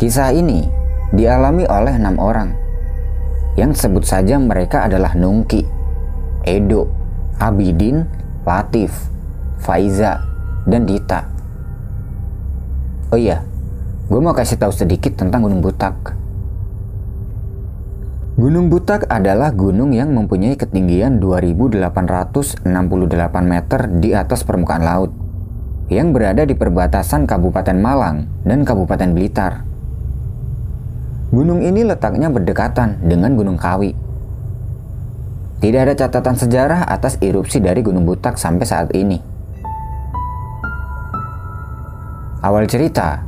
Kisah ini dialami oleh enam orang yang sebut saja mereka adalah Nungki, Edo, Abidin, Latif, Faiza, dan Dita. Oh iya, gue mau kasih tahu sedikit tentang Gunung Butak. Gunung Butak adalah gunung yang mempunyai ketinggian 2868 meter di atas permukaan laut yang berada di perbatasan Kabupaten Malang dan Kabupaten Blitar. Gunung ini letaknya berdekatan dengan Gunung Kawi. Tidak ada catatan sejarah atas erupsi dari Gunung Butak sampai saat ini. Awal cerita,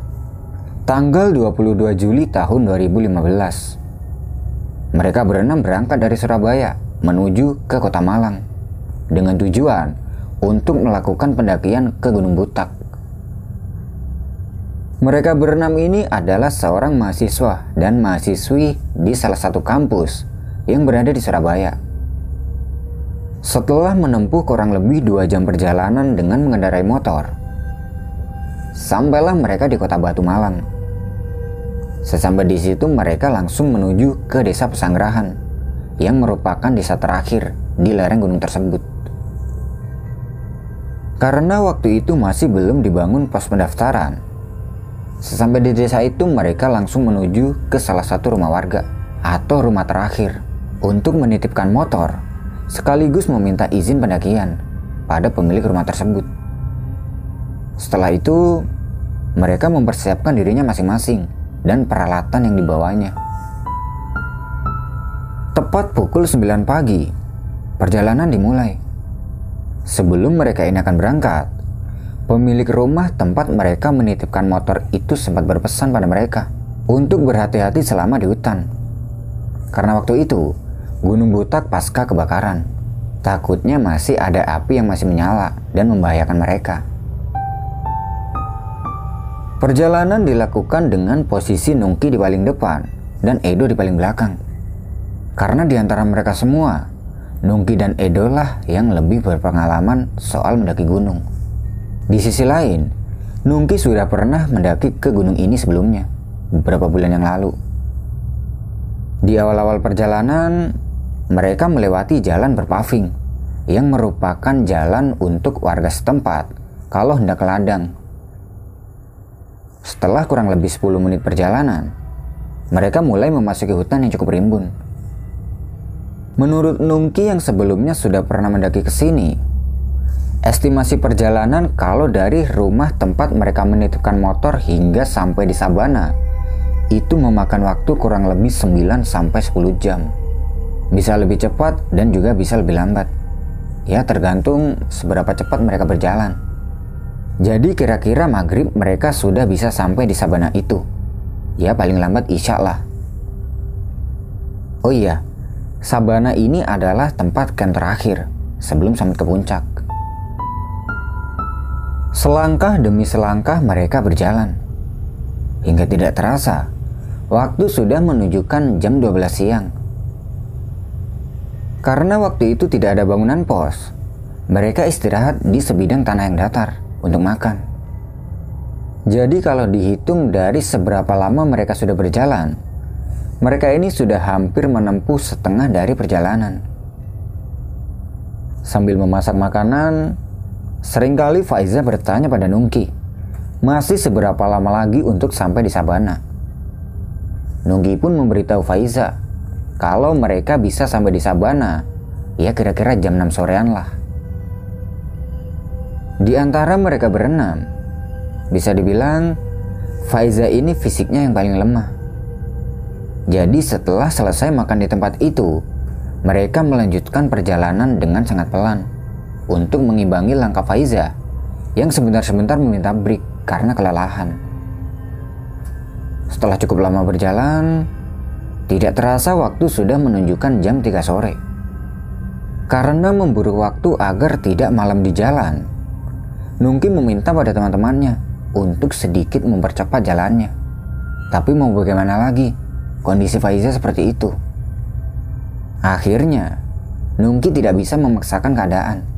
tanggal 22 Juli tahun 2015. Mereka berenam berangkat dari Surabaya menuju ke kota Malang dengan tujuan untuk melakukan pendakian ke Gunung Butak. Mereka berenam ini adalah seorang mahasiswa dan mahasiswi di salah satu kampus yang berada di Surabaya. Setelah menempuh kurang lebih dua jam perjalanan dengan mengendarai motor, sampailah mereka di kota Batu Malang. Sesampai di situ mereka langsung menuju ke desa Pesanggerahan yang merupakan desa terakhir di lereng gunung tersebut. Karena waktu itu masih belum dibangun pos pendaftaran. Sesampai di desa itu mereka langsung menuju ke salah satu rumah warga atau rumah terakhir untuk menitipkan motor sekaligus meminta izin pendakian pada pemilik rumah tersebut. Setelah itu, mereka mempersiapkan dirinya masing-masing dan peralatan yang dibawanya. Tepat pukul 9 pagi, perjalanan dimulai. Sebelum mereka ini akan berangkat, pemilik rumah tempat mereka menitipkan motor itu sempat berpesan pada mereka untuk berhati-hati selama di hutan. Karena waktu itu, Gunung Butak pasca kebakaran. Takutnya masih ada api yang masih menyala dan membahayakan mereka. Perjalanan dilakukan dengan posisi Nungki di paling depan dan Edo di paling belakang. Karena di antara mereka semua, Nungki dan Edo lah yang lebih berpengalaman soal mendaki gunung. Di sisi lain, Nungki sudah pernah mendaki ke gunung ini sebelumnya, beberapa bulan yang lalu. Di awal-awal perjalanan, mereka melewati jalan berpaving yang merupakan jalan untuk warga setempat kalau hendak ke ladang setelah kurang lebih 10 menit perjalanan, mereka mulai memasuki hutan yang cukup rimbun. Menurut Nungki yang sebelumnya sudah pernah mendaki ke sini, estimasi perjalanan kalau dari rumah tempat mereka menitipkan motor hingga sampai di Sabana itu memakan waktu kurang lebih 9 sampai 10 jam. Bisa lebih cepat dan juga bisa lebih lambat. Ya tergantung seberapa cepat mereka berjalan. Jadi kira-kira maghrib mereka sudah bisa sampai di sabana itu. Ya paling lambat isya lah. Oh iya, sabana ini adalah tempat camp terakhir sebelum sampai ke puncak. Selangkah demi selangkah mereka berjalan. Hingga tidak terasa, waktu sudah menunjukkan jam 12 siang. Karena waktu itu tidak ada bangunan pos, mereka istirahat di sebidang tanah yang datar untuk makan. Jadi kalau dihitung dari seberapa lama mereka sudah berjalan, mereka ini sudah hampir menempuh setengah dari perjalanan. Sambil memasak makanan, sering kali Faiza bertanya pada Nungki, masih seberapa lama lagi untuk sampai di Sabana? Nungki pun memberitahu Faiza, kalau mereka bisa sampai di Sabana, ya kira-kira jam 6 sorean lah. Di antara mereka berenam, bisa dibilang Faiza ini fisiknya yang paling lemah. Jadi setelah selesai makan di tempat itu, mereka melanjutkan perjalanan dengan sangat pelan untuk mengimbangi langkah Faiza yang sebentar-sebentar meminta break karena kelelahan. Setelah cukup lama berjalan, tidak terasa waktu sudah menunjukkan jam 3 sore. Karena memburu waktu agar tidak malam di jalan, Nungki meminta pada teman-temannya untuk sedikit mempercepat jalannya. Tapi mau bagaimana lagi, kondisi Faiza seperti itu. Akhirnya, Nungki tidak bisa memaksakan keadaan.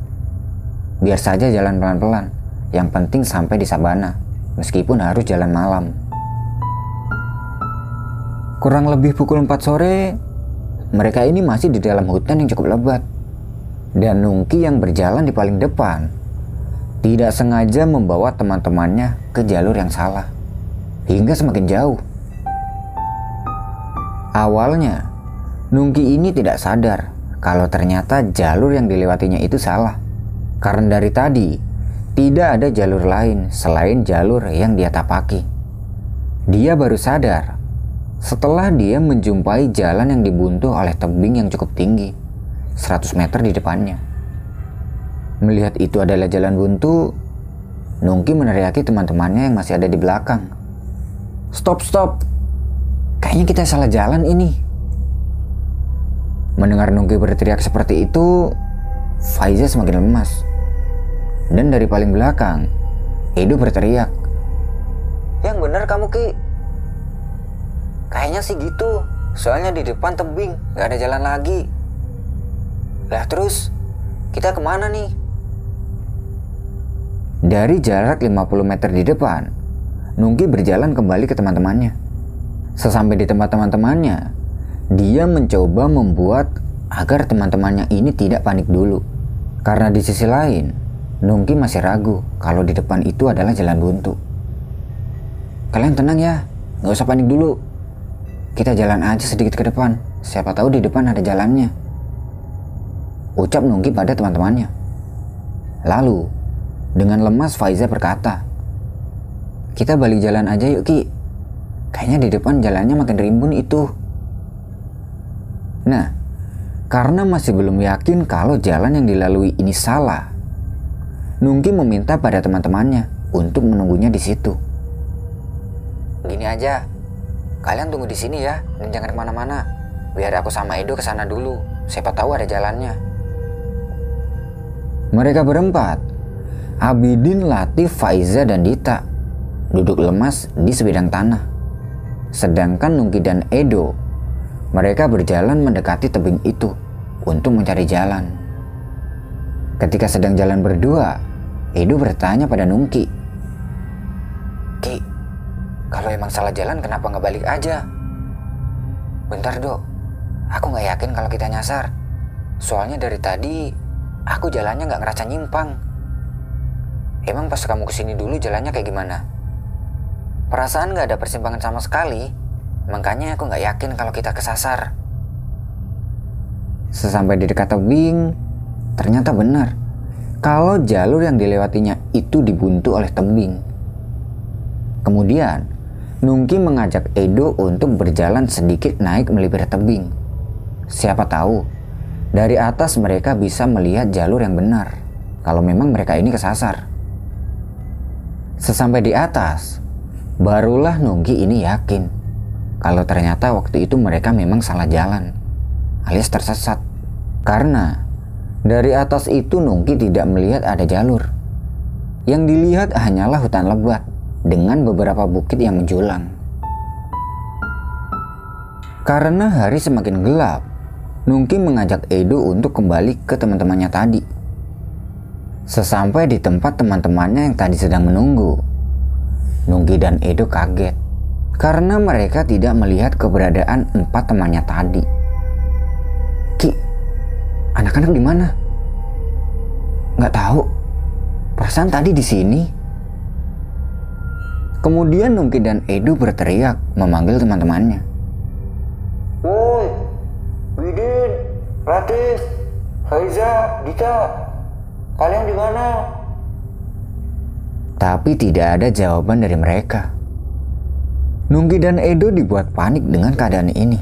Biar saja jalan pelan-pelan, yang penting sampai di Sabana, meskipun harus jalan malam. Kurang lebih pukul 4 sore, mereka ini masih di dalam hutan yang cukup lebat. Dan Nungki yang berjalan di paling depan tidak sengaja membawa teman-temannya ke jalur yang salah hingga semakin jauh. Awalnya, Nungki ini tidak sadar kalau ternyata jalur yang dilewatinya itu salah. Karena dari tadi, tidak ada jalur lain selain jalur yang dia tapaki. Dia baru sadar setelah dia menjumpai jalan yang dibuntu oleh tebing yang cukup tinggi, 100 meter di depannya. Melihat itu adalah jalan buntu, Nungki meneriaki teman-temannya yang masih ada di belakang. Stop, stop! Kayaknya kita salah jalan ini. Mendengar Nungki berteriak seperti itu, Faiza semakin lemas. Dan dari paling belakang, Edo berteriak. Yang benar kamu Ki, Kayaknya sih gitu. Soalnya di depan tebing, gak ada jalan lagi. Lah terus, kita ke mana nih? Dari jarak 50 meter di depan, Nungki berjalan kembali ke teman-temannya. Sesampai di tempat teman-temannya, dia mencoba membuat agar teman-temannya ini tidak panik dulu. Karena di sisi lain, Nungki masih ragu kalau di depan itu adalah jalan buntu. Kalian tenang ya, nggak usah panik dulu. Kita jalan aja sedikit ke depan. Siapa tahu di depan ada jalannya. Ucap Nungki pada teman-temannya. Lalu, dengan lemas Faiza berkata, Kita balik jalan aja yuk Ki. Kayaknya di depan jalannya makin rimbun itu. Nah, karena masih belum yakin kalau jalan yang dilalui ini salah, Nungki meminta pada teman-temannya untuk menunggunya di situ. Gini aja, Kalian tunggu di sini ya, dan jangan ke mana-mana. Biar aku sama Edo ke sana dulu. Siapa tahu ada jalannya. Mereka berempat, Abidin, Latif, Faiza, dan Dita, duduk lemas di sebidang tanah. Sedangkan Nungki dan Edo, mereka berjalan mendekati tebing itu untuk mencari jalan. Ketika sedang jalan berdua, Edo bertanya pada Nungki, Ki, kalau emang salah jalan kenapa nggak balik aja? Bentar dok, aku nggak yakin kalau kita nyasar. Soalnya dari tadi aku jalannya nggak ngerasa nyimpang. Emang pas kamu ke sini dulu jalannya kayak gimana? Perasaan nggak ada persimpangan sama sekali, makanya aku nggak yakin kalau kita kesasar. Sesampai di dekat tebing, ternyata benar kalau jalur yang dilewatinya itu dibuntu oleh tebing. Kemudian, Nungki mengajak Edo untuk berjalan sedikit naik melipir tebing. Siapa tahu, dari atas mereka bisa melihat jalur yang benar, kalau memang mereka ini kesasar. Sesampai di atas, barulah Nungki ini yakin kalau ternyata waktu itu mereka memang salah jalan, alias tersesat. Karena dari atas itu Nungki tidak melihat ada jalur. Yang dilihat hanyalah hutan lebat dengan beberapa bukit yang menjulang. Karena hari semakin gelap, Nungki mengajak Edo untuk kembali ke teman-temannya tadi. Sesampai di tempat teman-temannya yang tadi sedang menunggu, Nungki dan Edo kaget karena mereka tidak melihat keberadaan empat temannya tadi. Anak-anak di mana? Nggak tahu. Perasaan tadi di sini. Kemudian Nungki dan Edo berteriak memanggil teman-temannya. Woi, Widin, Latif, Faiza, Dita, kalian di mana? Tapi tidak ada jawaban dari mereka. Nungki dan Edo dibuat panik dengan keadaan ini.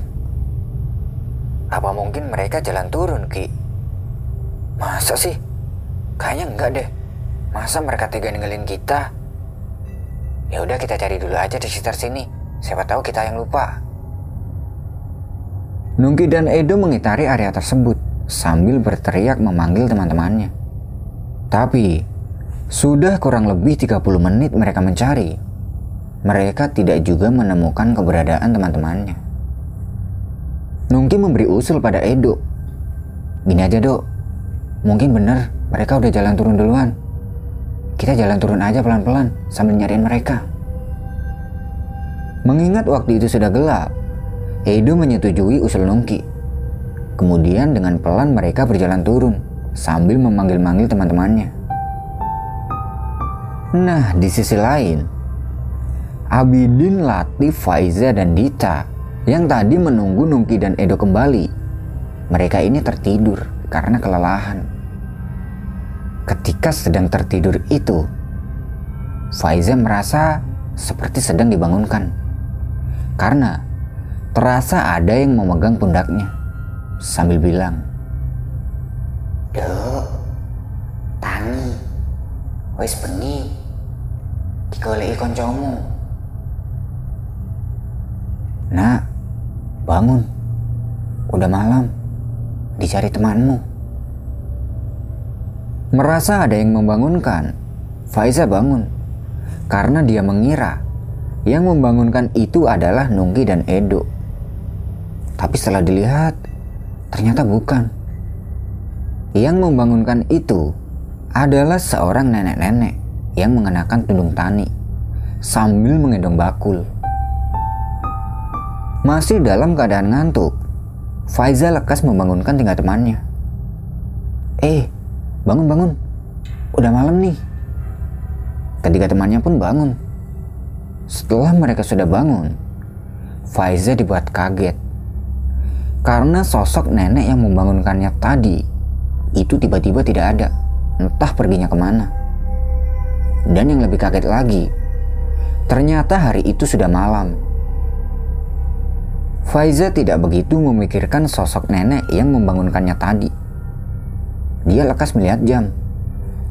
Apa mungkin mereka jalan turun, Ki? Masa sih? Kayaknya enggak deh. Masa mereka tega ninggalin kita? Ya udah kita cari dulu aja di sekitar sini. Siapa tahu kita yang lupa. Nungki dan Edo mengitari area tersebut sambil berteriak memanggil teman-temannya. Tapi, sudah kurang lebih 30 menit mereka mencari. Mereka tidak juga menemukan keberadaan teman-temannya. Nungki memberi usul pada Edo. Gini aja dok, mungkin benar mereka udah jalan turun duluan. Kita jalan turun aja pelan-pelan sambil nyariin mereka. Mengingat waktu itu sudah gelap, Edo menyetujui usul Nungki. Kemudian dengan pelan mereka berjalan turun sambil memanggil-manggil teman-temannya. Nah, di sisi lain, Abidin, Latif, Faiza, dan Dita yang tadi menunggu Nungki dan Edo kembali. Mereka ini tertidur karena kelelahan. Ketika sedang tertidur itu, Faiza merasa seperti sedang dibangunkan. Karena terasa ada yang memegang pundaknya sambil bilang, Dek, tangi, wis bengi, digoleki koncomu. Nak, bangun. Udah malam. Dicari temanmu. Merasa ada yang membangunkan, Faiza bangun. Karena dia mengira yang membangunkan itu adalah Nungki dan Edo. Tapi setelah dilihat, ternyata bukan. Yang membangunkan itu adalah seorang nenek-nenek yang mengenakan tudung tani sambil menggendong bakul. Masih dalam keadaan ngantuk, Faiza lekas membangunkan tinggal temannya. Eh, bangun-bangun. Udah malam nih. Ketiga temannya pun bangun. Setelah mereka sudah bangun, Faiza dibuat kaget. Karena sosok nenek yang membangunkannya tadi itu tiba-tiba tidak ada. Entah perginya ke mana. Dan yang lebih kaget lagi, ternyata hari itu sudah malam. Faiza tidak begitu memikirkan sosok nenek yang membangunkannya tadi. Dia lekas melihat jam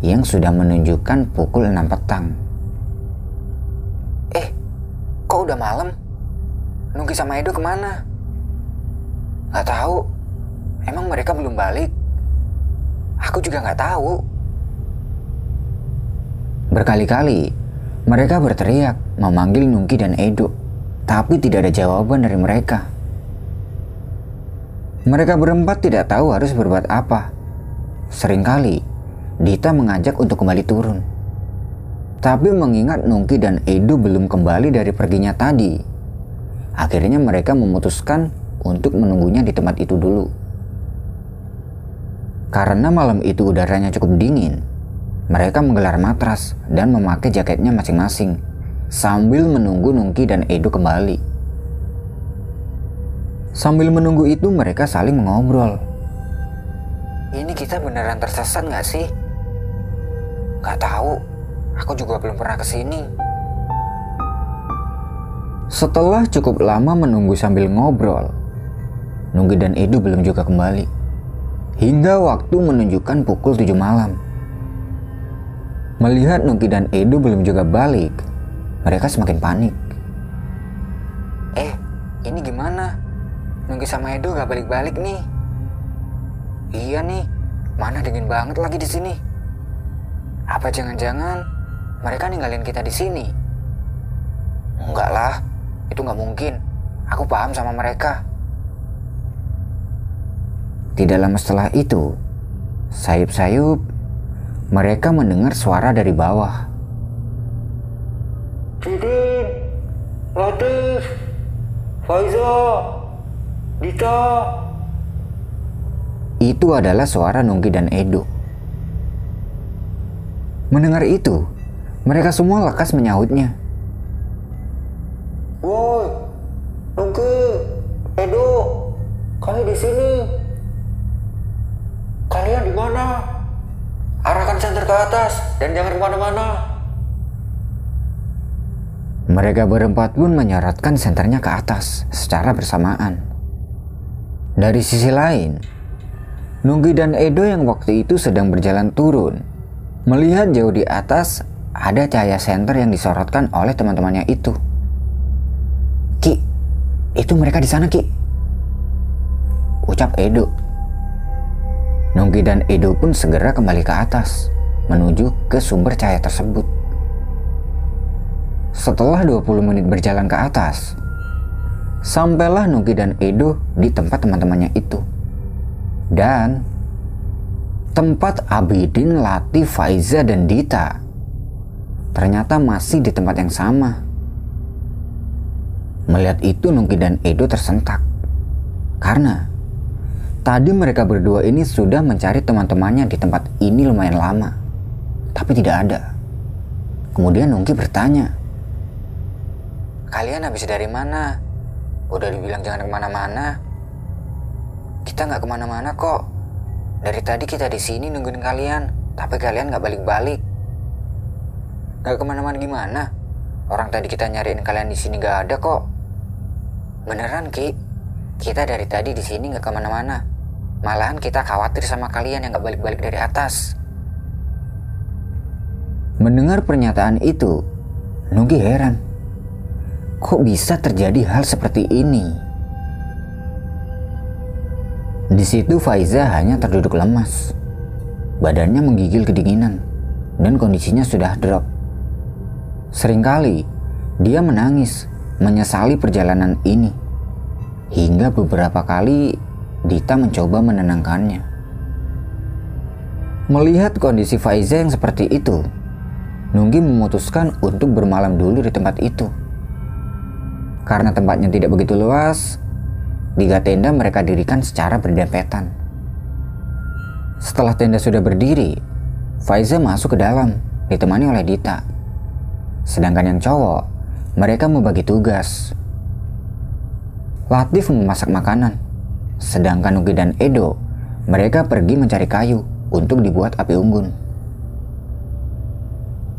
yang sudah menunjukkan pukul 6 petang. Eh, kok udah malam? Nungki sama Edo ke mana? Gak tahu. Emang mereka belum balik? Aku juga gak tahu. Berkali-kali mereka berteriak memanggil Nungki dan Edo, tapi tidak ada jawaban dari mereka. Mereka berempat tidak tahu harus berbuat apa. Seringkali Dita mengajak untuk kembali turun. Tapi mengingat Nungki dan Edo belum kembali dari perginya tadi, akhirnya mereka memutuskan untuk menunggunya di tempat itu dulu. Karena malam itu udaranya cukup dingin, mereka menggelar matras dan memakai jaketnya masing-masing sambil menunggu Nungki dan Edo kembali. Sambil menunggu itu mereka saling mengobrol. Ini kita beneran tersesat gak sih? Gak tahu. Aku juga belum pernah ke sini. Setelah cukup lama menunggu sambil ngobrol, Nungki dan Edo belum juga kembali. Hingga waktu menunjukkan pukul 7 malam. Melihat Nungki dan Edo belum juga balik, mereka semakin panik. Eh, ini gimana? Nungki sama Edo gak balik-balik nih. Iya nih, mana dingin banget lagi di sini. Apa jangan-jangan mereka ninggalin kita di sini? Enggak lah, itu nggak mungkin. Aku paham sama mereka. Tidak lama setelah itu, sayup-sayup mereka mendengar suara dari bawah. Didin, Latif, Faiza, Dita. Itu adalah suara Nungki dan Edo. Mendengar itu, mereka semua lekas menyahutnya. Woi, Nungki, Edo, kalian di sini. Kalian di mana? Arahkan senter ke atas dan jangan ke mana-mana. Mereka berempat pun menyorotkan senternya ke atas secara bersamaan. Dari sisi lain, Nunggi dan Edo yang waktu itu sedang berjalan turun, melihat jauh di atas ada cahaya senter yang disorotkan oleh teman-temannya itu. Ki, itu mereka di sana Ki. Ucap Edo. Nunggi dan Edo pun segera kembali ke atas, menuju ke sumber cahaya tersebut. Setelah 20 menit berjalan ke atas, sampailah Nugi dan Edo di tempat teman-temannya itu. Dan tempat Abidin, Latif, Faiza, dan Dita ternyata masih di tempat yang sama. Melihat itu Nungki dan Edo tersentak. Karena tadi mereka berdua ini sudah mencari teman-temannya di tempat ini lumayan lama. Tapi tidak ada. Kemudian Nungki bertanya. Kalian habis dari mana? Udah dibilang jangan ke mana-mana. Kita nggak ke mana-mana kok. Dari tadi kita di sini nungguin kalian, tapi kalian nggak balik-balik. Nggak ke mana-mana gimana? Orang tadi kita nyariin kalian di sini nggak ada kok. Beneran Ki, kita dari tadi di sini nggak ke mana-mana. Malahan kita khawatir sama kalian yang nggak balik-balik dari atas. Mendengar pernyataan itu, Nugi heran. Kok bisa terjadi hal seperti ini? Di situ Faiza hanya terduduk lemas. Badannya menggigil kedinginan dan kondisinya sudah drop. Seringkali dia menangis menyesali perjalanan ini. Hingga beberapa kali Dita mencoba menenangkannya. Melihat kondisi Faiza yang seperti itu, Nunggi memutuskan untuk bermalam dulu di tempat itu. Karena tempatnya tidak begitu luas, Tiga tenda mereka dirikan secara berdempetan. Setelah tenda sudah berdiri, Faiza masuk ke dalam, ditemani oleh Dita. Sedangkan yang cowok, mereka membagi tugas. Latif memasak makanan, sedangkan Nugi dan Edo, mereka pergi mencari kayu untuk dibuat api unggun.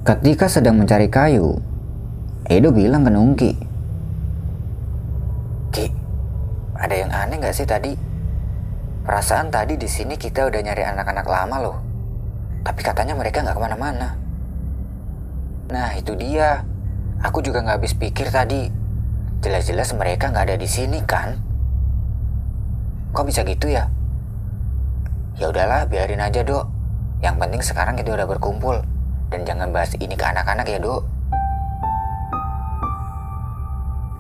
Ketika sedang mencari kayu, Edo bilang ke Nungki, Ada yang aneh nggak sih tadi? Perasaan tadi di sini kita udah nyari anak-anak lama loh. Tapi katanya mereka nggak ke mana-mana. Nah itu dia. Aku juga nggak habis pikir tadi. Jelas-jelas mereka nggak ada di sini kan? Kok bisa gitu ya? Ya udahlah, biarin aja dok. Yang penting sekarang kita udah berkumpul dan jangan bahas ini ke anak-anak ya dok.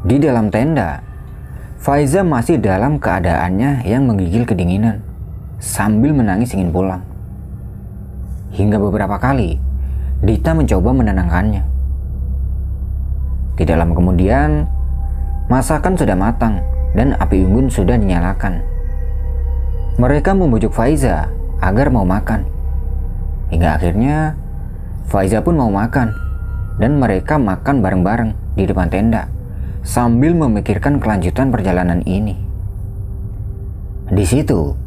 Di dalam tenda, Faiza masih dalam keadaannya yang menggigil kedinginan sambil menangis ingin pulang. Hingga beberapa kali, Dita mencoba menenangkannya. Tidak lama kemudian, masakan sudah matang dan api unggun sudah dinyalakan. Mereka membujuk Faiza agar mau makan. Hingga akhirnya, Faiza pun mau makan dan mereka makan bareng-bareng di depan tenda sambil memikirkan kelanjutan perjalanan ini. Di situ,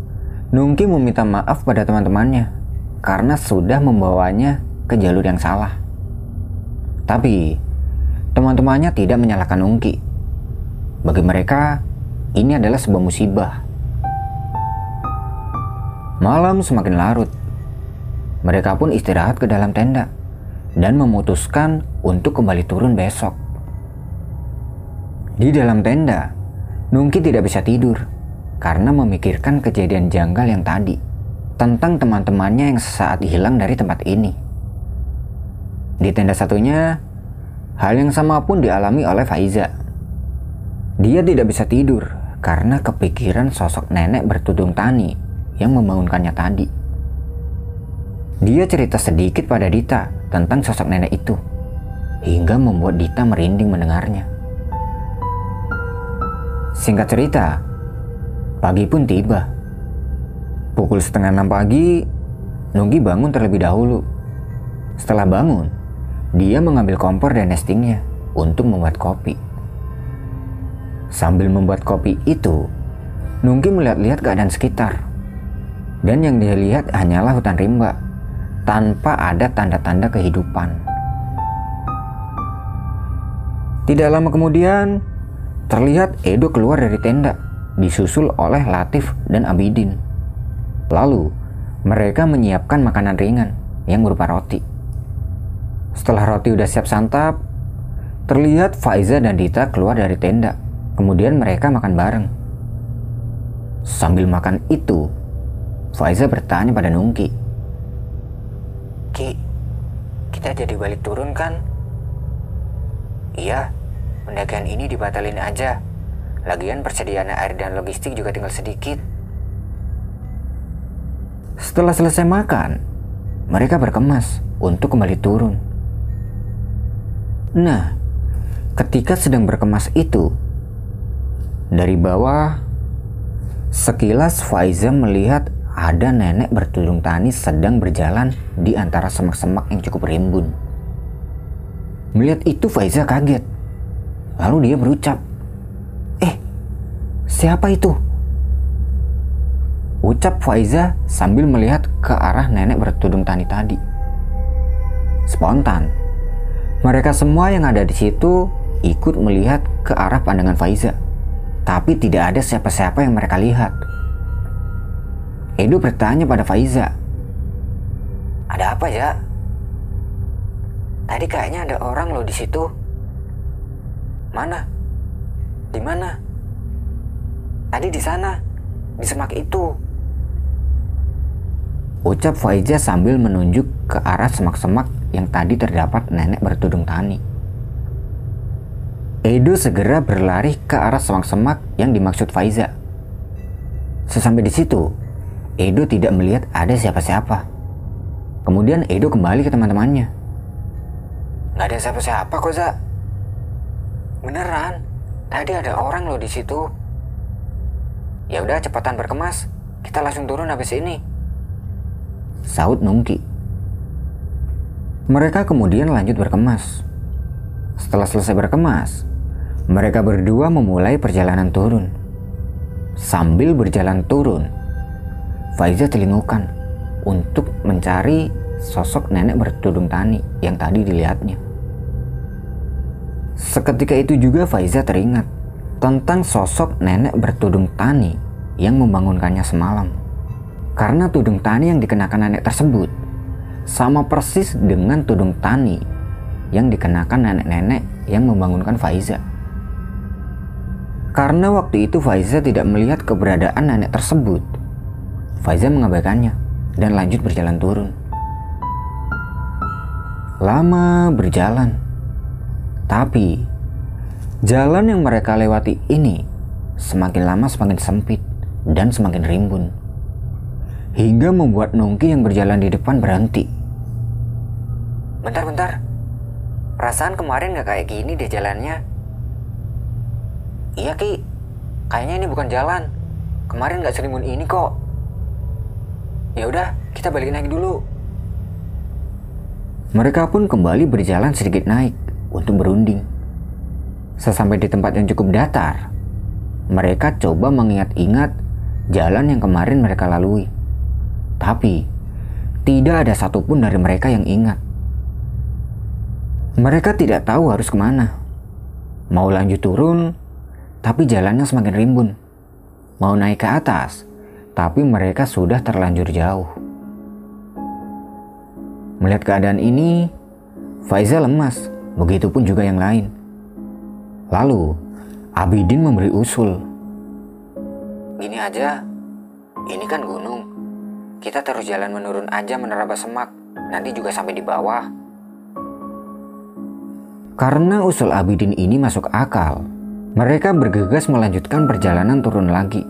Nungki meminta maaf pada teman-temannya karena sudah membawanya ke jalur yang salah. Tapi, teman-temannya tidak menyalahkan Nungki. Bagi mereka, ini adalah sebuah musibah. Malam semakin larut. Mereka pun istirahat ke dalam tenda dan memutuskan untuk kembali turun besok. Di dalam tenda, Nungki tidak bisa tidur karena memikirkan kejadian janggal yang tadi tentang teman-temannya yang sesaat hilang dari tempat ini. Di tenda satunya, hal yang sama pun dialami oleh Faiza. Dia tidak bisa tidur karena kepikiran sosok nenek bertudung tani yang membangunkannya tadi. Dia cerita sedikit pada Dita tentang sosok nenek itu, hingga membuat Dita merinding mendengarnya. Singkat cerita, pagi pun tiba. Pukul setengah enam pagi, Nunggi bangun terlebih dahulu. Setelah bangun, dia mengambil kompor dan nestingnya untuk membuat kopi. Sambil membuat kopi itu, Nunggi melihat-lihat keadaan sekitar. Dan yang dia lihat hanyalah hutan rimba, tanpa ada tanda-tanda kehidupan. Tidak lama kemudian, Terlihat Edo keluar dari tenda, disusul oleh Latif dan Abidin. Lalu, mereka menyiapkan makanan ringan yang berupa roti. Setelah roti udah siap santap, terlihat Faiza dan Dita keluar dari tenda. Kemudian mereka makan bareng. Sambil makan itu, Faiza bertanya pada Nungki. Ki, kita jadi balik turun kan? Iya, Pendakian ini dibatalin aja. Lagian persediaan air dan logistik juga tinggal sedikit. Setelah selesai makan, mereka berkemas untuk kembali turun. Nah, ketika sedang berkemas itu, Dari bawah, sekilas Faiza melihat ada nenek bertudung tani sedang berjalan di antara semak-semak yang cukup rimbun. Melihat itu Faiza kaget. Lalu dia berucap, Eh, siapa itu? Ucap Faiza sambil melihat ke arah nenek bertudung tani tadi. Spontan, mereka semua yang ada di situ ikut melihat ke arah pandangan Faiza. Tapi tidak ada siapa-siapa yang mereka lihat. Edo bertanya pada Faiza. Ada apa ya? Tadi kayaknya ada orang loh di situ. Mana? Di mana? Tadi di sana, di semak itu. Ucap Faiza sambil menunjuk ke arah semak-semak yang tadi terdapat nenek bertudung tani. Edo segera berlari ke arah semak-semak yang dimaksud Faiza. Sesampai di situ, Edo tidak melihat ada siapa-siapa. Kemudian Edo kembali ke teman-temannya. Gak ada siapa-siapa kok, Za. Beneran, tadi ada orang loh di situ. Ya udah cepatan berkemas, kita langsung turun habis ini. Saud Nungki. Mereka kemudian lanjut berkemas. Setelah selesai berkemas, mereka berdua memulai perjalanan turun. Sambil berjalan turun, Faiza telingukan untuk mencari sosok nenek bertudung tani yang tadi dilihatnya. Seketika itu juga Faiza teringat tentang sosok nenek bertudung tani yang membangunkannya semalam. Karena tudung tani yang dikenakan nenek tersebut sama persis dengan tudung tani yang dikenakan nenek-nenek yang membangunkan Faiza. Karena waktu itu Faiza tidak melihat keberadaan nenek tersebut, Faiza mengabaikannya dan lanjut berjalan turun. Lama berjalan, tapi jalan yang mereka lewati ini semakin lama semakin sempit dan semakin rimbun. Hingga membuat Nongki yang berjalan di depan berhenti. Bentar-bentar, perasaan kemarin gak kayak gini deh jalannya. Iya Ki, kayaknya ini bukan jalan. Kemarin nggak serimun ini kok. Ya udah, kita balikin lagi dulu. Mereka pun kembali berjalan sedikit naik untuk berunding. Sesampai di tempat yang cukup datar, mereka coba mengingat-ingat jalan yang kemarin mereka lalui. Tapi, tidak ada satupun dari mereka yang ingat. Mereka tidak tahu harus ke mana. Mau lanjut turun tapi jalannya semakin rimbun. Mau naik ke atas, tapi mereka sudah terlanjur jauh. Melihat keadaan ini, Faiza lemas, begitupun juga yang lain. Lalu, Abidin memberi usul. Gini aja, ini kan gunung. Kita terus jalan menurun aja menerabas semak, nanti juga sampai di bawah. Karena usul Abidin ini masuk akal, mereka bergegas melanjutkan perjalanan turun lagi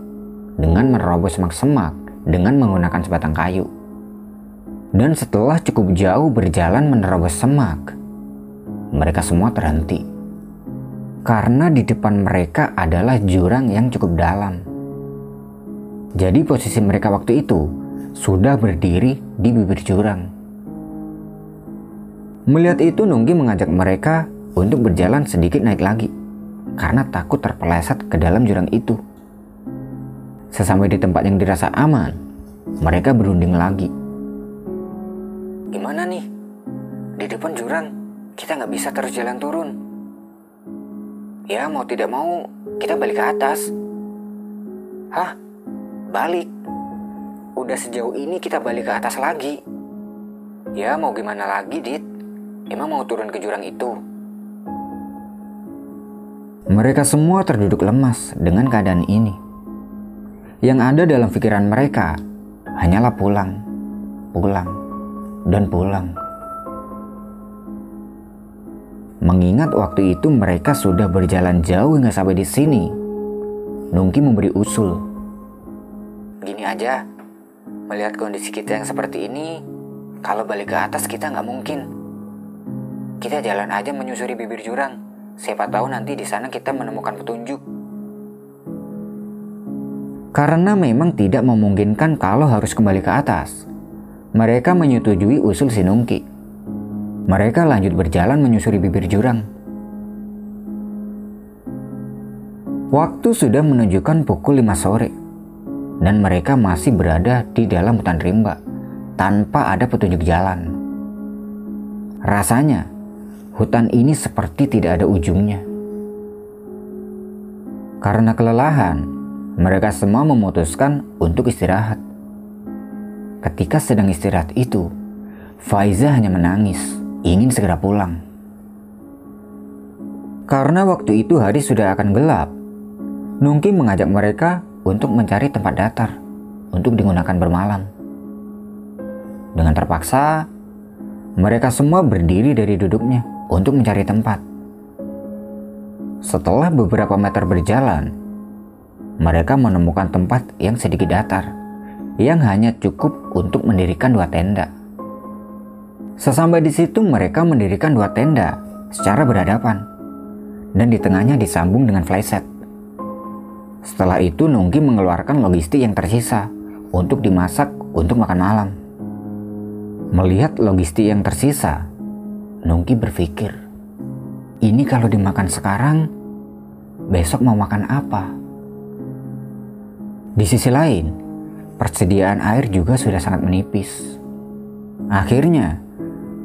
dengan menerobos semak-semak dengan menggunakan sebatang kayu. Dan setelah cukup jauh berjalan menerobos semak, mereka semua terhenti. Karena di depan mereka adalah jurang yang cukup dalam. Jadi posisi mereka waktu itu sudah berdiri di bibir jurang. Melihat itu Nunggi mengajak mereka untuk berjalan sedikit naik lagi karena takut terpeleset ke dalam jurang itu. Sesampai di tempat yang dirasa aman, mereka berunding lagi. Gimana nih? Di depan jurang, kita nggak bisa terus jalan turun. Ya mau tidak mau, kita balik ke atas. Hah? Balik? Udah sejauh ini kita balik ke atas lagi. Ya mau gimana lagi, Dit? Emang mau turun ke jurang itu? Mereka semua terduduk lemas dengan keadaan ini. Yang ada dalam pikiran mereka hanyalah pulang, pulang, dan pulang. Mengingat waktu itu mereka sudah berjalan jauh hingga sampai di sini, Nungki memberi usul. Gini aja, melihat kondisi kita yang seperti ini, kalau balik ke atas kita nggak mungkin. Kita jalan aja menyusuri bibir jurang. Siapa tahu nanti di sana kita menemukan petunjuk. Karena memang tidak memungkinkan kalau harus kembali ke atas, mereka menyetujui usul si Nungki. Mereka lanjut berjalan menyusuri bibir jurang. Waktu sudah menunjukkan pukul 5 sore dan mereka masih berada di dalam hutan rimba tanpa ada petunjuk jalan. Rasanya hutan ini seperti tidak ada ujungnya. Karena kelelahan, mereka semua memutuskan untuk istirahat. Ketika sedang istirahat itu, Faiza hanya menangis, ingin segera pulang. Karena waktu itu hari sudah akan gelap, Nungki mengajak mereka untuk mencari tempat datar untuk digunakan bermalam. Dengan terpaksa, mereka semua berdiri dari duduknya untuk mencari tempat. Setelah beberapa meter berjalan, mereka menemukan tempat yang sedikit datar, yang hanya cukup untuk mendirikan dua tenda. Sesampai di situ mereka mendirikan dua tenda secara berhadapan, dan di tengahnya disambung dengan flyset. Setelah itu Nungki mengeluarkan logistik yang tersisa untuk dimasak untuk makan malam. Melihat logistik yang tersisa, Nungki berpikir, ini kalau dimakan sekarang, besok mau makan apa? Di sisi lain, persediaan air juga sudah sangat menipis. Akhirnya,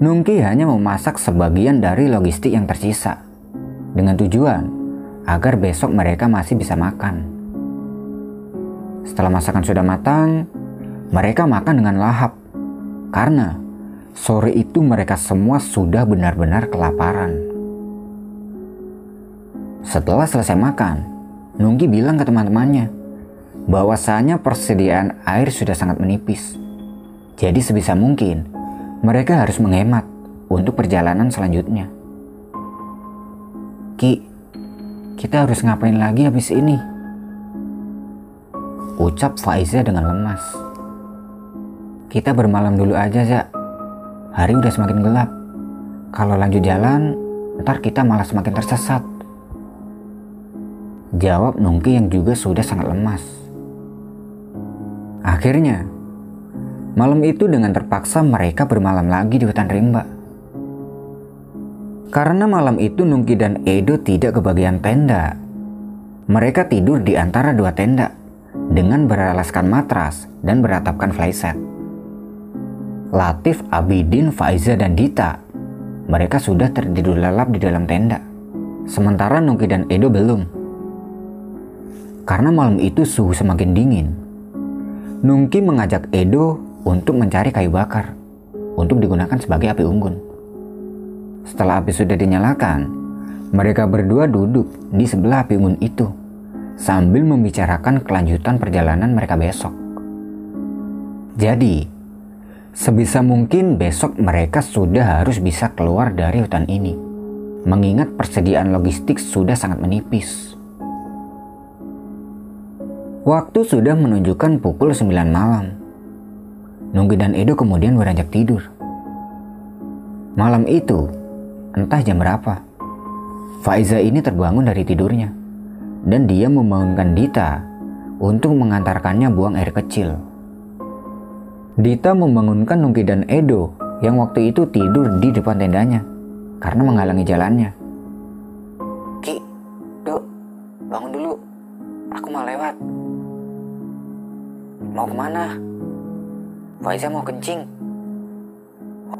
Nungki hanya memasak sebagian dari logistik yang tersisa dengan tujuan agar besok mereka masih bisa makan. Setelah masakan sudah matang, mereka makan dengan lahap karena sore itu mereka semua sudah benar-benar kelaparan. Setelah selesai makan, Nungki bilang ke teman-temannya, bahwasanya persediaan air sudah sangat menipis. Jadi sebisa mungkin mereka harus menghemat untuk perjalanan selanjutnya. Ki, kita harus ngapain lagi habis ini? Ucap Faiza dengan lemas. Kita bermalam dulu aja, Zak. Hari udah semakin gelap. Kalau lanjut jalan, ntar kita malah semakin tersesat. Jawab Nungki yang juga sudah sangat lemas. Akhirnya, malam itu dengan terpaksa mereka bermalam lagi di hutan rimba. Karena malam itu Nungki dan Edo tidak kebagian tenda. Mereka tidur di antara dua tenda dengan beralaskan matras dan beratapkan flyset. Latif, Abidin, Faiza, dan Dita mereka sudah tertidur lelap di dalam tenda. Sementara Nungki dan Edo belum. Karena malam itu suhu semakin dingin, Nungki mengajak Edo untuk mencari kayu bakar untuk digunakan sebagai api unggun. Setelah api sudah dinyalakan, mereka berdua duduk di sebelah api unggun itu sambil membicarakan kelanjutan perjalanan mereka besok. Jadi, sebisa mungkin besok mereka sudah harus bisa keluar dari hutan ini, mengingat persediaan logistik sudah sangat menipis. Waktu sudah menunjukkan pukul 9 malam. Nunggi dan Edo kemudian beranjak tidur. Malam itu, entah jam berapa, Faiza ini terbangun dari tidurnya dan dia membangunkan Dita untuk mengantarkannya buang air kecil. Dita membangunkan Nungki dan Edo yang waktu itu tidur di depan tendanya karena menghalangi jalannya. Ki, Dok, bangun dulu. Aku mau lewat. Mau ke mana? Faiza mau kencing.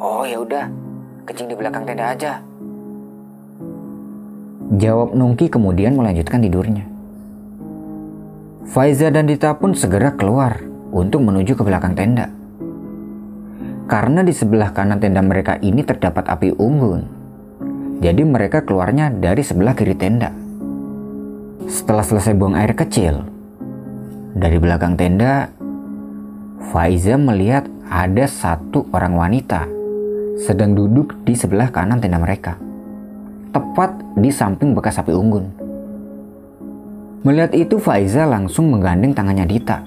Oh ya udah, kencing di belakang tenda aja. Jawab Nungki kemudian melanjutkan tidurnya. Faiza dan Dita pun segera keluar untuk menuju ke belakang tenda. Karena di sebelah kanan tenda mereka ini terdapat api unggun, jadi mereka keluarnya dari sebelah kiri tenda. Setelah selesai buang air kecil, dari belakang tenda Faiza melihat ada satu orang wanita sedang duduk di sebelah kanan tenda mereka, tepat di samping bekas api unggun. Melihat itu Faiza langsung menggandeng tangannya Dita.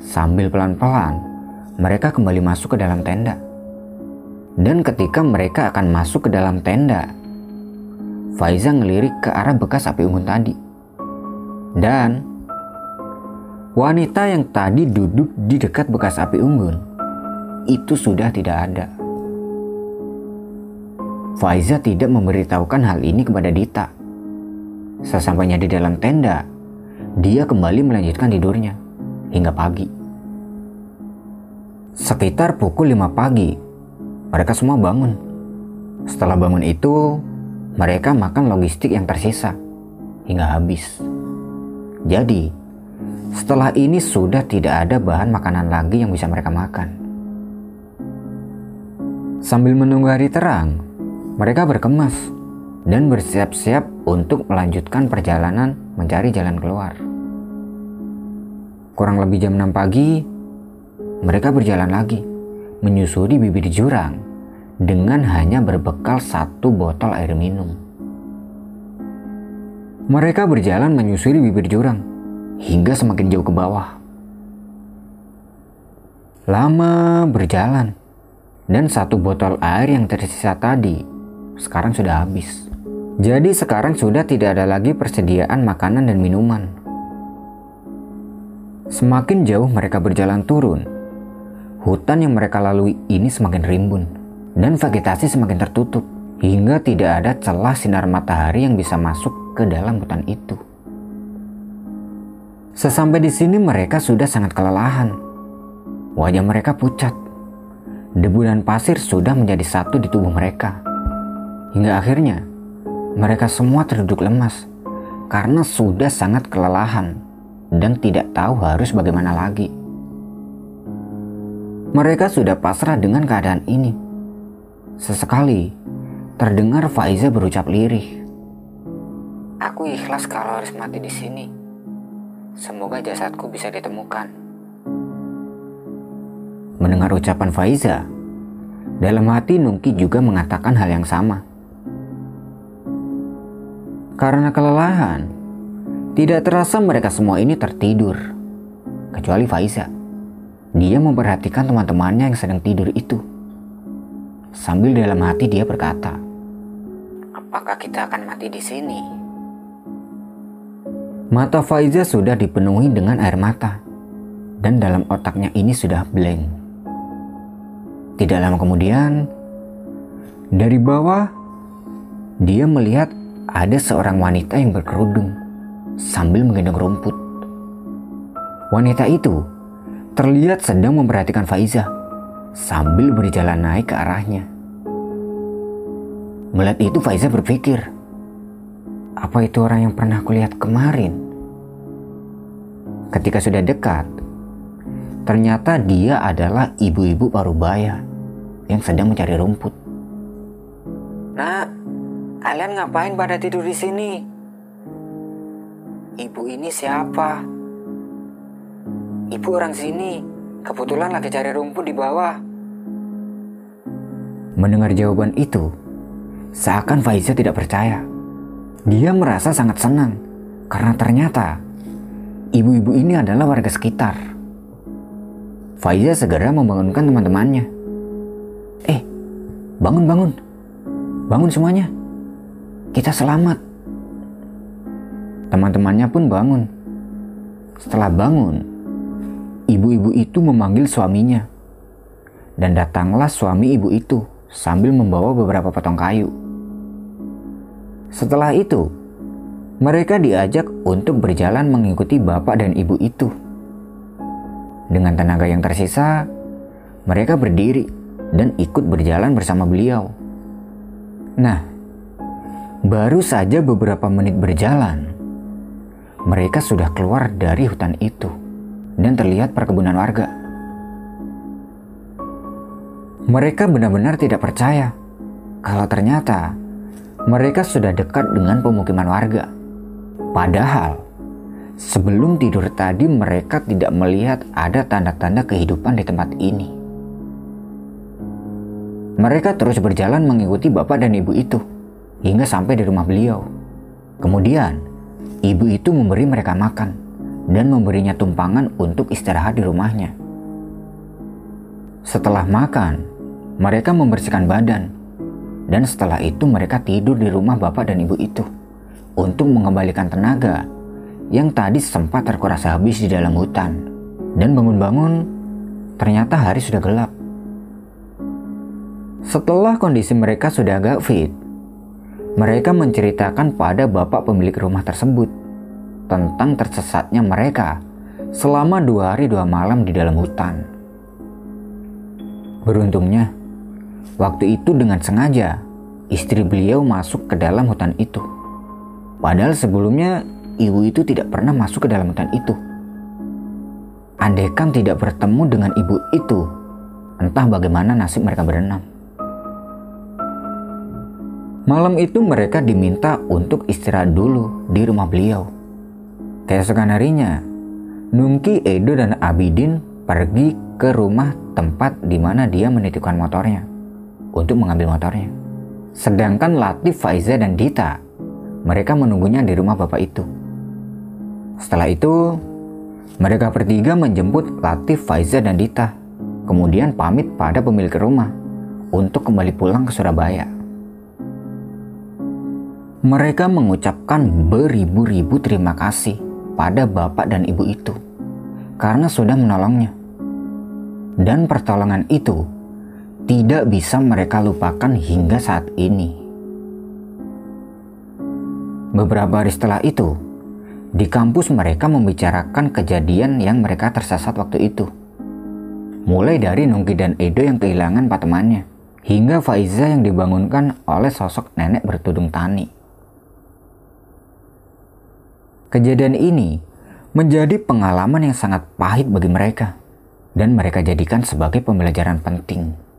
Sambil pelan-pelan, mereka kembali masuk ke dalam tenda. Dan ketika mereka akan masuk ke dalam tenda, Faiza ngelirik ke arah bekas api unggun tadi. Dan Wanita yang tadi duduk di dekat bekas api unggun itu sudah tidak ada. Faiza tidak memberitahukan hal ini kepada Dita. Sesampainya di dalam tenda, dia kembali melanjutkan tidurnya hingga pagi. Sekitar pukul 5 pagi, mereka semua bangun. Setelah bangun itu, mereka makan logistik yang tersisa hingga habis. Jadi, setelah ini sudah tidak ada bahan makanan lagi yang bisa mereka makan. Sambil menunggu hari terang, mereka berkemas dan bersiap-siap untuk melanjutkan perjalanan mencari jalan keluar. Kurang lebih jam 6 pagi, mereka berjalan lagi, menyusuri bibir jurang dengan hanya berbekal satu botol air minum. Mereka berjalan menyusuri bibir jurang hingga semakin jauh ke bawah. Lama berjalan, dan satu botol air yang tersisa tadi sekarang sudah habis. Jadi sekarang sudah tidak ada lagi persediaan makanan dan minuman. Semakin jauh mereka berjalan turun, hutan yang mereka lalui ini semakin rimbun dan vegetasi semakin tertutup hingga tidak ada celah sinar matahari yang bisa masuk ke dalam hutan itu. Sesampai di sini mereka sudah sangat kelelahan. Wajah mereka pucat. Debu dan pasir sudah menjadi satu di tubuh mereka. Hingga akhirnya mereka semua terduduk lemas karena sudah sangat kelelahan dan tidak tahu harus bagaimana lagi. Mereka sudah pasrah dengan keadaan ini. Sesekali terdengar Faiza berucap lirih. Aku ikhlas kalau harus mati di sini. Semoga jasadku bisa ditemukan. Mendengar ucapan Faiza, dalam hati Nungki juga mengatakan hal yang sama. Karena kelelahan, tidak terasa mereka semua ini tertidur, kecuali Faiza. Dia memperhatikan teman-temannya yang sedang tidur itu. Sambil dalam hati dia berkata, Apakah kita akan mati di sini? Mata Faiza sudah dipenuhi dengan air mata dan dalam otaknya ini sudah blank. Tidak lama kemudian, dari bawah dia melihat ada seorang wanita yang berkerudung sambil menggendong rumput. Wanita itu terlihat sedang memperhatikan Faiza sambil berjalan naik ke arahnya. Melihat itu Faiza berpikir, apa itu orang yang pernah kulihat kemarin? Ketika sudah dekat, ternyata dia adalah ibu-ibu parubaya yang sedang mencari rumput. Nak, kalian ngapain pada tidur di sini? Ibu ini siapa? Ibu orang sini, kebetulan lagi cari rumput di bawah. Mendengar jawaban itu, seakan Faiza tidak percaya. Dia merasa sangat senang karena ternyata ibu-ibu ini adalah warga sekitar. Faiza segera membangunkan teman-temannya. Eh, bangun bangun. Bangun semuanya. Kita selamat. Teman-temannya pun bangun. Setelah bangun, ibu-ibu itu memanggil suaminya. Dan datanglah suami ibu itu sambil membawa beberapa potong kayu. Setelah itu, mereka diajak untuk berjalan mengikuti bapak dan ibu itu. Dengan tenaga yang tersisa, mereka berdiri dan ikut berjalan bersama beliau. Nah, baru saja beberapa menit berjalan, mereka sudah keluar dari hutan itu dan terlihat perkebunan warga. Mereka benar-benar tidak percaya kalau ternyata mereka sudah dekat dengan pemukiman warga. Padahal, sebelum tidur tadi mereka tidak melihat ada tanda-tanda kehidupan di tempat ini. Mereka terus berjalan mengikuti bapak dan ibu itu hingga sampai di rumah beliau. Kemudian, ibu itu memberi mereka makan dan memberinya tumpangan untuk istirahat di rumahnya. Setelah makan, mereka membersihkan badan dan setelah itu mereka tidur di rumah bapak dan ibu itu untuk mengembalikan tenaga yang tadi sempat terkuras habis di dalam hutan. Dan bangun-bangun, ternyata hari sudah gelap. Setelah kondisi mereka sudah agak fit, mereka menceritakan pada bapak pemilik rumah tersebut tentang tersesatnya mereka selama dua hari dua malam di dalam hutan. Beruntungnya, waktu itu dengan sengaja istri beliau masuk ke dalam hutan itu. Padahal sebelumnya ibu itu tidak pernah masuk ke dalam hutan itu. Andaikan tidak bertemu dengan ibu itu, entah bagaimana nasib mereka berenam. Malam itu mereka diminta untuk istirahat dulu di rumah beliau. Keesokan harinya, Nungki, Edo, dan Abidin pergi ke rumah tempat di mana dia menitipkan motornya untuk mengambil motornya. Sedangkan Latif, Faiza, dan Dita, mereka menunggunya di rumah bapak itu. Setelah itu, mereka bertiga menjemput Latif, Faiza, dan Dita, kemudian pamit pada pemilik rumah untuk kembali pulang ke Surabaya. Mereka mengucapkan beribu-ribu terima kasih pada bapak dan ibu itu karena sudah menolongnya. Dan pertolongan itu tidak bisa mereka lupakan hingga saat ini. Beberapa hari setelah itu, di kampus mereka membicarakan kejadian yang mereka tersesat waktu itu. Mulai dari Nungki dan Edo yang kehilangan empat temannya, hingga Faiza yang dibangunkan oleh sosok nenek bertudung tani. Kejadian ini menjadi pengalaman yang sangat pahit bagi mereka, dan mereka jadikan sebagai pembelajaran penting.